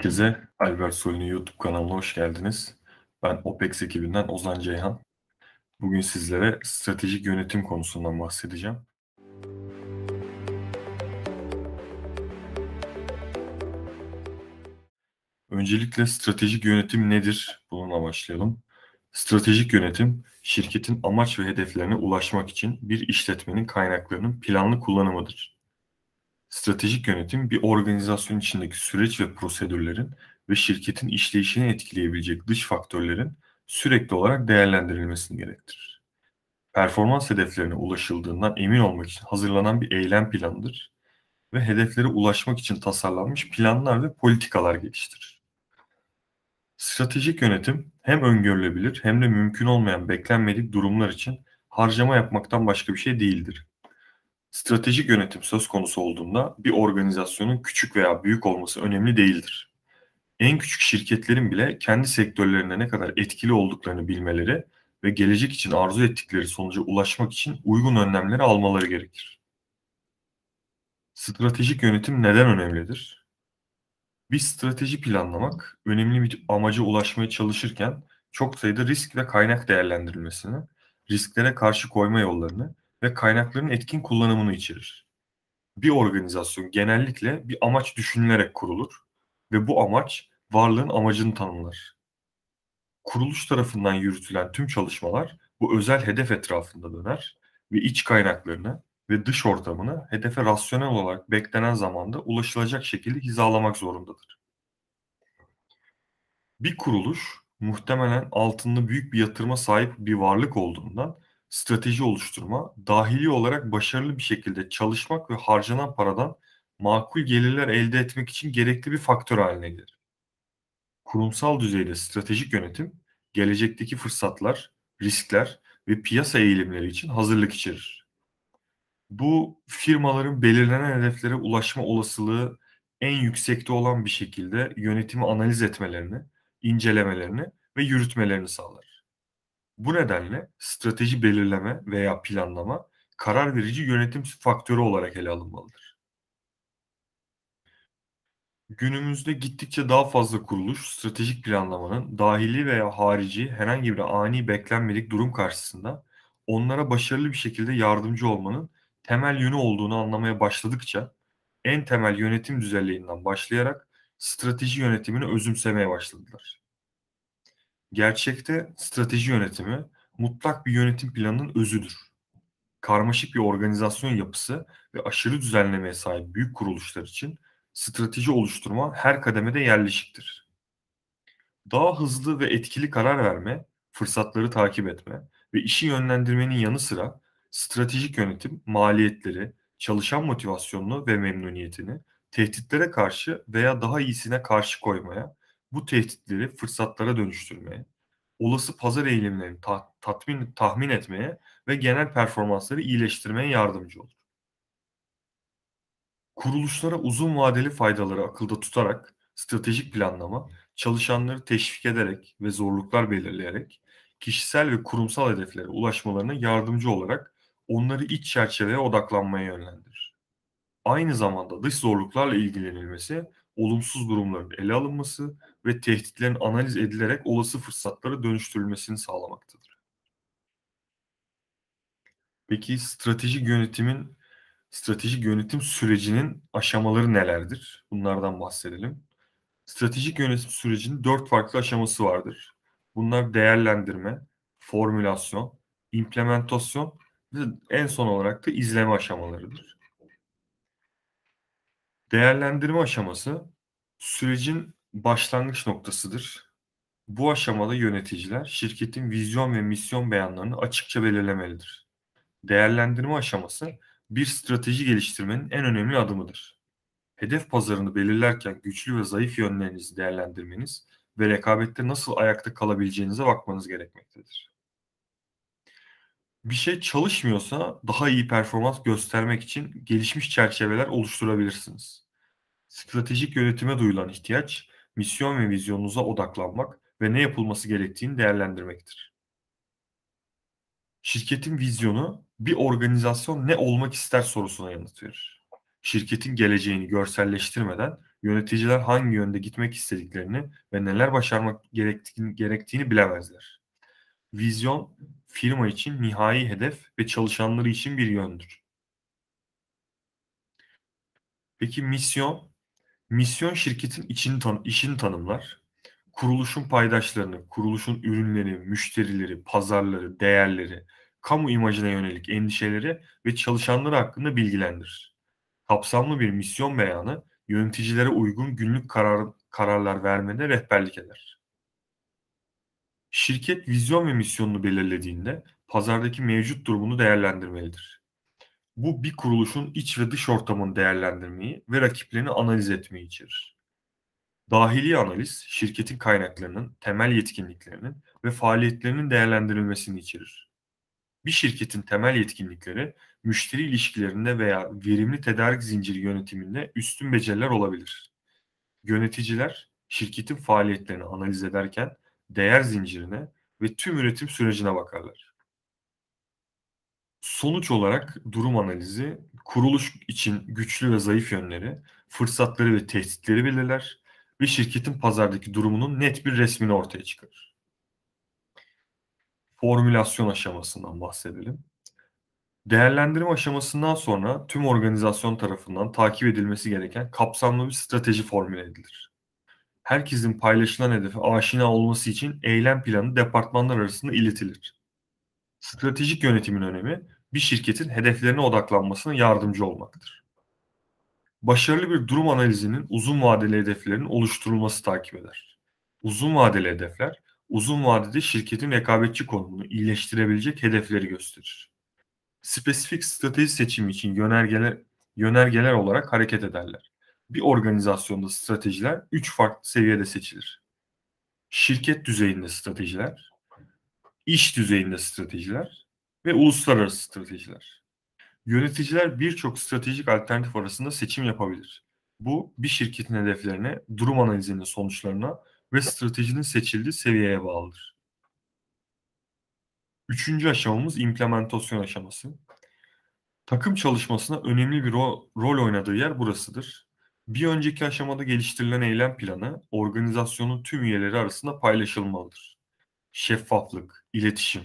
Herkese Albert Soyun'un YouTube kanalına hoş geldiniz. Ben OPEX ekibinden Ozan Ceyhan. Bugün sizlere stratejik yönetim konusundan bahsedeceğim. Öncelikle stratejik yönetim nedir? Bununla başlayalım. Stratejik yönetim, şirketin amaç ve hedeflerine ulaşmak için bir işletmenin kaynaklarının planlı kullanımıdır. Stratejik yönetim bir organizasyon içindeki süreç ve prosedürlerin ve şirketin işleyişini etkileyebilecek dış faktörlerin sürekli olarak değerlendirilmesini gerektirir. Performans hedeflerine ulaşıldığından emin olmak için hazırlanan bir eylem planıdır ve hedeflere ulaşmak için tasarlanmış planlar ve politikalar geliştirir. Stratejik yönetim hem öngörülebilir hem de mümkün olmayan beklenmedik durumlar için harcama yapmaktan başka bir şey değildir. Stratejik yönetim söz konusu olduğunda bir organizasyonun küçük veya büyük olması önemli değildir. En küçük şirketlerin bile kendi sektörlerinde ne kadar etkili olduklarını bilmeleri ve gelecek için arzu ettikleri sonuca ulaşmak için uygun önlemleri almaları gerekir. Stratejik yönetim neden önemlidir? Bir strateji planlamak, önemli bir amaca ulaşmaya çalışırken çok sayıda risk ve kaynak değerlendirilmesini, risklere karşı koyma yollarını ve kaynakların etkin kullanımını içerir. Bir organizasyon genellikle bir amaç düşünülerek kurulur ve bu amaç varlığın amacını tanımlar. Kuruluş tarafından yürütülen tüm çalışmalar bu özel hedef etrafında döner ve iç kaynaklarını ve dış ortamını hedefe rasyonel olarak beklenen zamanda ulaşılacak şekilde hizalamak zorundadır. Bir kuruluş muhtemelen altında büyük bir yatırıma sahip bir varlık olduğundan strateji oluşturma, dahili olarak başarılı bir şekilde çalışmak ve harcanan paradan makul gelirler elde etmek için gerekli bir faktör haline gelir. Kurumsal düzeyde stratejik yönetim, gelecekteki fırsatlar, riskler ve piyasa eğilimleri için hazırlık içerir. Bu firmaların belirlenen hedeflere ulaşma olasılığı en yüksekte olan bir şekilde yönetimi analiz etmelerini, incelemelerini ve yürütmelerini sağlar. Bu nedenle strateji belirleme veya planlama karar verici yönetim faktörü olarak ele alınmalıdır. Günümüzde gittikçe daha fazla kuruluş stratejik planlamanın dahili veya harici herhangi bir ani beklenmedik durum karşısında onlara başarılı bir şekilde yardımcı olmanın temel yönü olduğunu anlamaya başladıkça en temel yönetim düzenliğinden başlayarak strateji yönetimini özümsemeye başladılar. Gerçekte strateji yönetimi mutlak bir yönetim planının özüdür. Karmaşık bir organizasyon yapısı ve aşırı düzenlemeye sahip büyük kuruluşlar için strateji oluşturma her kademede yerleşiktir. Daha hızlı ve etkili karar verme, fırsatları takip etme ve işi yönlendirmenin yanı sıra stratejik yönetim maliyetleri, çalışan motivasyonunu ve memnuniyetini tehditlere karşı veya daha iyisine karşı koymaya bu tehditleri fırsatlara dönüştürmeye, olası pazar eğilimlerini ta- tatmin tahmin etmeye ve genel performansları iyileştirmeye yardımcı olur. Kuruluşlara uzun vadeli faydaları akılda tutarak stratejik planlama, çalışanları teşvik ederek ve zorluklar belirleyerek kişisel ve kurumsal hedeflere ulaşmalarına yardımcı olarak onları iç çerçeveye odaklanmaya yönlendirir. Aynı zamanda dış zorluklarla ilgilenilmesi olumsuz durumların ele alınması ve tehditlerin analiz edilerek olası fırsatlara dönüştürülmesini sağlamaktadır. Peki stratejik yönetimin stratejik yönetim sürecinin aşamaları nelerdir? Bunlardan bahsedelim. Stratejik yönetim sürecinin dört farklı aşaması vardır. Bunlar değerlendirme, formülasyon, implementasyon ve en son olarak da izleme aşamalarıdır. Değerlendirme aşaması sürecin başlangıç noktasıdır. Bu aşamada yöneticiler şirketin vizyon ve misyon beyanlarını açıkça belirlemelidir. Değerlendirme aşaması bir strateji geliştirmenin en önemli adımıdır. Hedef pazarını belirlerken güçlü ve zayıf yönlerinizi değerlendirmeniz ve rekabette nasıl ayakta kalabileceğinize bakmanız gerekmektedir. Bir şey çalışmıyorsa daha iyi performans göstermek için gelişmiş çerçeveler oluşturabilirsiniz. Stratejik yönetime duyulan ihtiyaç, misyon ve vizyonunuza odaklanmak ve ne yapılması gerektiğini değerlendirmektir. Şirketin vizyonu bir organizasyon ne olmak ister sorusuna yanıt verir. Şirketin geleceğini görselleştirmeden Yöneticiler hangi yönde gitmek istediklerini ve neler başarmak gerektiğini, gerektiğini bilemezler. Vizyon, firma için nihai hedef ve çalışanları için bir yöndür. Peki misyon? Misyon şirketin içini tan işini tanımlar. Kuruluşun paydaşlarını, kuruluşun ürünleri, müşterileri, pazarları, değerleri, kamu imajına yönelik endişeleri ve çalışanları hakkında bilgilendirir. Kapsamlı bir misyon beyanı yöneticilere uygun günlük karar, kararlar vermede rehberlik eder. Şirket vizyon ve misyonunu belirlediğinde pazardaki mevcut durumunu değerlendirmelidir. Bu bir kuruluşun iç ve dış ortamını değerlendirmeyi ve rakiplerini analiz etmeyi içerir. Dahili analiz, şirketin kaynaklarının, temel yetkinliklerinin ve faaliyetlerinin değerlendirilmesini içerir. Bir şirketin temel yetkinlikleri, müşteri ilişkilerinde veya verimli tedarik zinciri yönetiminde üstün beceriler olabilir. Yöneticiler, şirketin faaliyetlerini analiz ederken değer zincirine ve tüm üretim sürecine bakarlar. Sonuç olarak durum analizi, kuruluş için güçlü ve zayıf yönleri, fırsatları ve tehditleri belirler ve şirketin pazardaki durumunun net bir resmini ortaya çıkarır. Formülasyon aşamasından bahsedelim. Değerlendirme aşamasından sonra tüm organizasyon tarafından takip edilmesi gereken kapsamlı bir strateji formüle edilir. Herkesin paylaşılan hedefe aşina olması için eylem planı departmanlar arasında iletilir. Stratejik yönetimin önemi bir şirketin hedeflerine odaklanmasına yardımcı olmaktır. Başarılı bir durum analizinin uzun vadeli hedeflerin oluşturulması takip eder. Uzun vadeli hedefler, uzun vadede şirketin rekabetçi konumunu iyileştirebilecek hedefleri gösterir. Spesifik strateji seçimi için yönergeler, yönergeler olarak hareket ederler. Bir organizasyonda stratejiler 3 farklı seviyede seçilir. Şirket düzeyinde stratejiler, iş düzeyinde stratejiler ve uluslararası stratejiler. Yöneticiler birçok stratejik alternatif arasında seçim yapabilir. Bu bir şirketin hedeflerine, durum analizinin sonuçlarına ve stratejinin seçildiği seviyeye bağlıdır. Üçüncü aşamamız implementasyon aşaması. Takım çalışmasına önemli bir ro rol oynadığı yer burasıdır. Bir önceki aşamada geliştirilen eylem planı organizasyonun tüm üyeleri arasında paylaşılmalıdır. Şeffaflık, iletişim,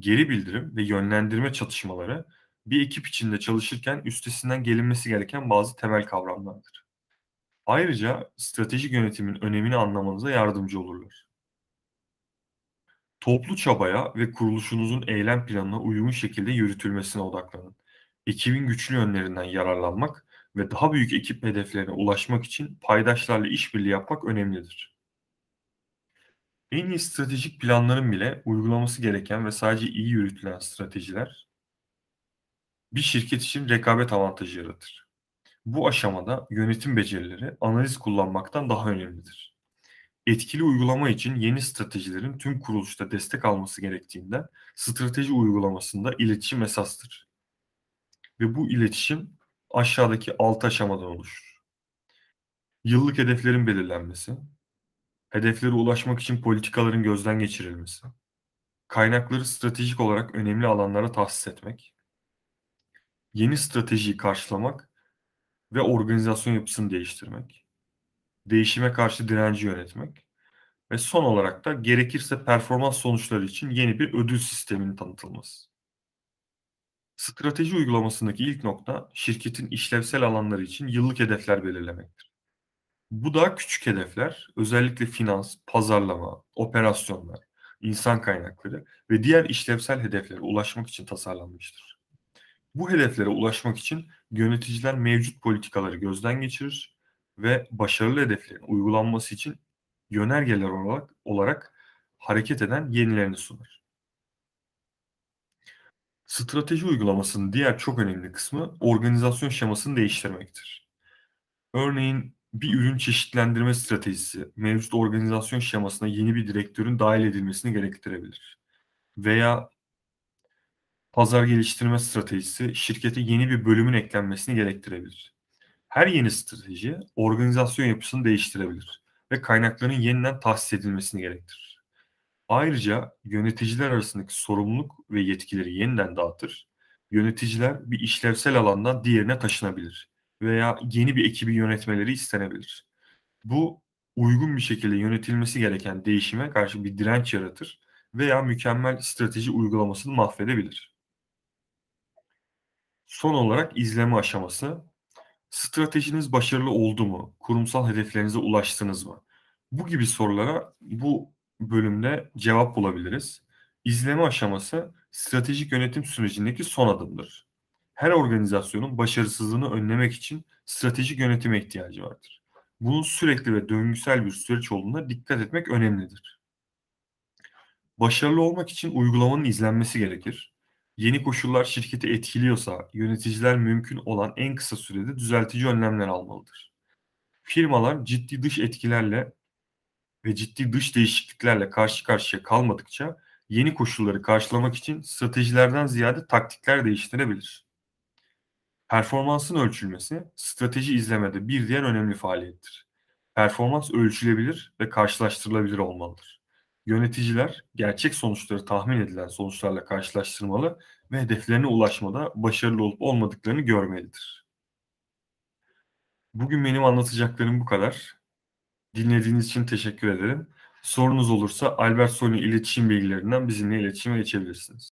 geri bildirim ve yönlendirme çatışmaları bir ekip içinde çalışırken üstesinden gelinmesi gereken bazı temel kavramlardır. Ayrıca stratejik yönetimin önemini anlamanıza yardımcı olurlar. Toplu çabaya ve kuruluşunuzun eylem planına uygun şekilde yürütülmesine odaklanın. Ekibin güçlü yönlerinden yararlanmak ve daha büyük ekip hedeflerine ulaşmak için paydaşlarla işbirliği yapmak önemlidir. En iyi stratejik planların bile uygulaması gereken ve sadece iyi yürütülen stratejiler bir şirket için rekabet avantajı yaratır. Bu aşamada yönetim becerileri analiz kullanmaktan daha önemlidir. Etkili uygulama için yeni stratejilerin tüm kuruluşta destek alması gerektiğinden strateji uygulamasında iletişim esastır. Ve bu iletişim aşağıdaki 6 aşamadan oluşur. Yıllık hedeflerin belirlenmesi, hedeflere ulaşmak için politikaların gözden geçirilmesi, kaynakları stratejik olarak önemli alanlara tahsis etmek, yeni stratejiyi karşılamak ve organizasyon yapısını değiştirmek, değişime karşı direnci yönetmek ve son olarak da gerekirse performans sonuçları için yeni bir ödül sisteminin tanıtılması. Strateji uygulamasındaki ilk nokta şirketin işlevsel alanları için yıllık hedefler belirlemektir. Bu daha küçük hedefler özellikle finans, pazarlama, operasyonlar, insan kaynakları ve diğer işlevsel hedeflere ulaşmak için tasarlanmıştır. Bu hedeflere ulaşmak için yöneticiler mevcut politikaları gözden geçirir ve başarılı hedeflerin uygulanması için yönergeler olarak, olarak hareket eden yenilerini sunar. Strateji uygulamasının diğer çok önemli kısmı organizasyon şemasını değiştirmektir. Örneğin bir ürün çeşitlendirme stratejisi mevcut organizasyon şemasına yeni bir direktörün dahil edilmesini gerektirebilir. Veya pazar geliştirme stratejisi şirkete yeni bir bölümün eklenmesini gerektirebilir. Her yeni strateji organizasyon yapısını değiştirebilir ve kaynakların yeniden tahsis edilmesini gerektirir. Ayrıca yöneticiler arasındaki sorumluluk ve yetkileri yeniden dağıtır. Yöneticiler bir işlevsel alandan diğerine taşınabilir veya yeni bir ekibi yönetmeleri istenebilir. Bu uygun bir şekilde yönetilmesi gereken değişime karşı bir direnç yaratır veya mükemmel strateji uygulamasını mahvedebilir. Son olarak izleme aşaması. Stratejiniz başarılı oldu mu? Kurumsal hedeflerinize ulaştınız mı? Bu gibi sorulara bu bölümde cevap bulabiliriz. İzleme aşaması stratejik yönetim sürecindeki son adımdır. Her organizasyonun başarısızlığını önlemek için stratejik yönetime ihtiyacı vardır. Bunun sürekli ve döngüsel bir süreç olduğuna dikkat etmek önemlidir. Başarılı olmak için uygulamanın izlenmesi gerekir. Yeni koşullar şirketi etkiliyorsa yöneticiler mümkün olan en kısa sürede düzeltici önlemler almalıdır. Firmalar ciddi dış etkilerle ve ciddi dış değişikliklerle karşı karşıya kalmadıkça yeni koşulları karşılamak için stratejilerden ziyade taktikler değiştirebilir. Performansın ölçülmesi strateji izlemede bir diğer önemli faaliyettir. Performans ölçülebilir ve karşılaştırılabilir olmalıdır. Yöneticiler gerçek sonuçları tahmin edilen sonuçlarla karşılaştırmalı ve hedeflerine ulaşmada başarılı olup olmadıklarını görmelidir. Bugün benim anlatacaklarım bu kadar. Dinlediğiniz için teşekkür ederim. Sorunuz olursa Albert Sony iletişim bilgilerinden bizimle iletişime geçebilirsiniz.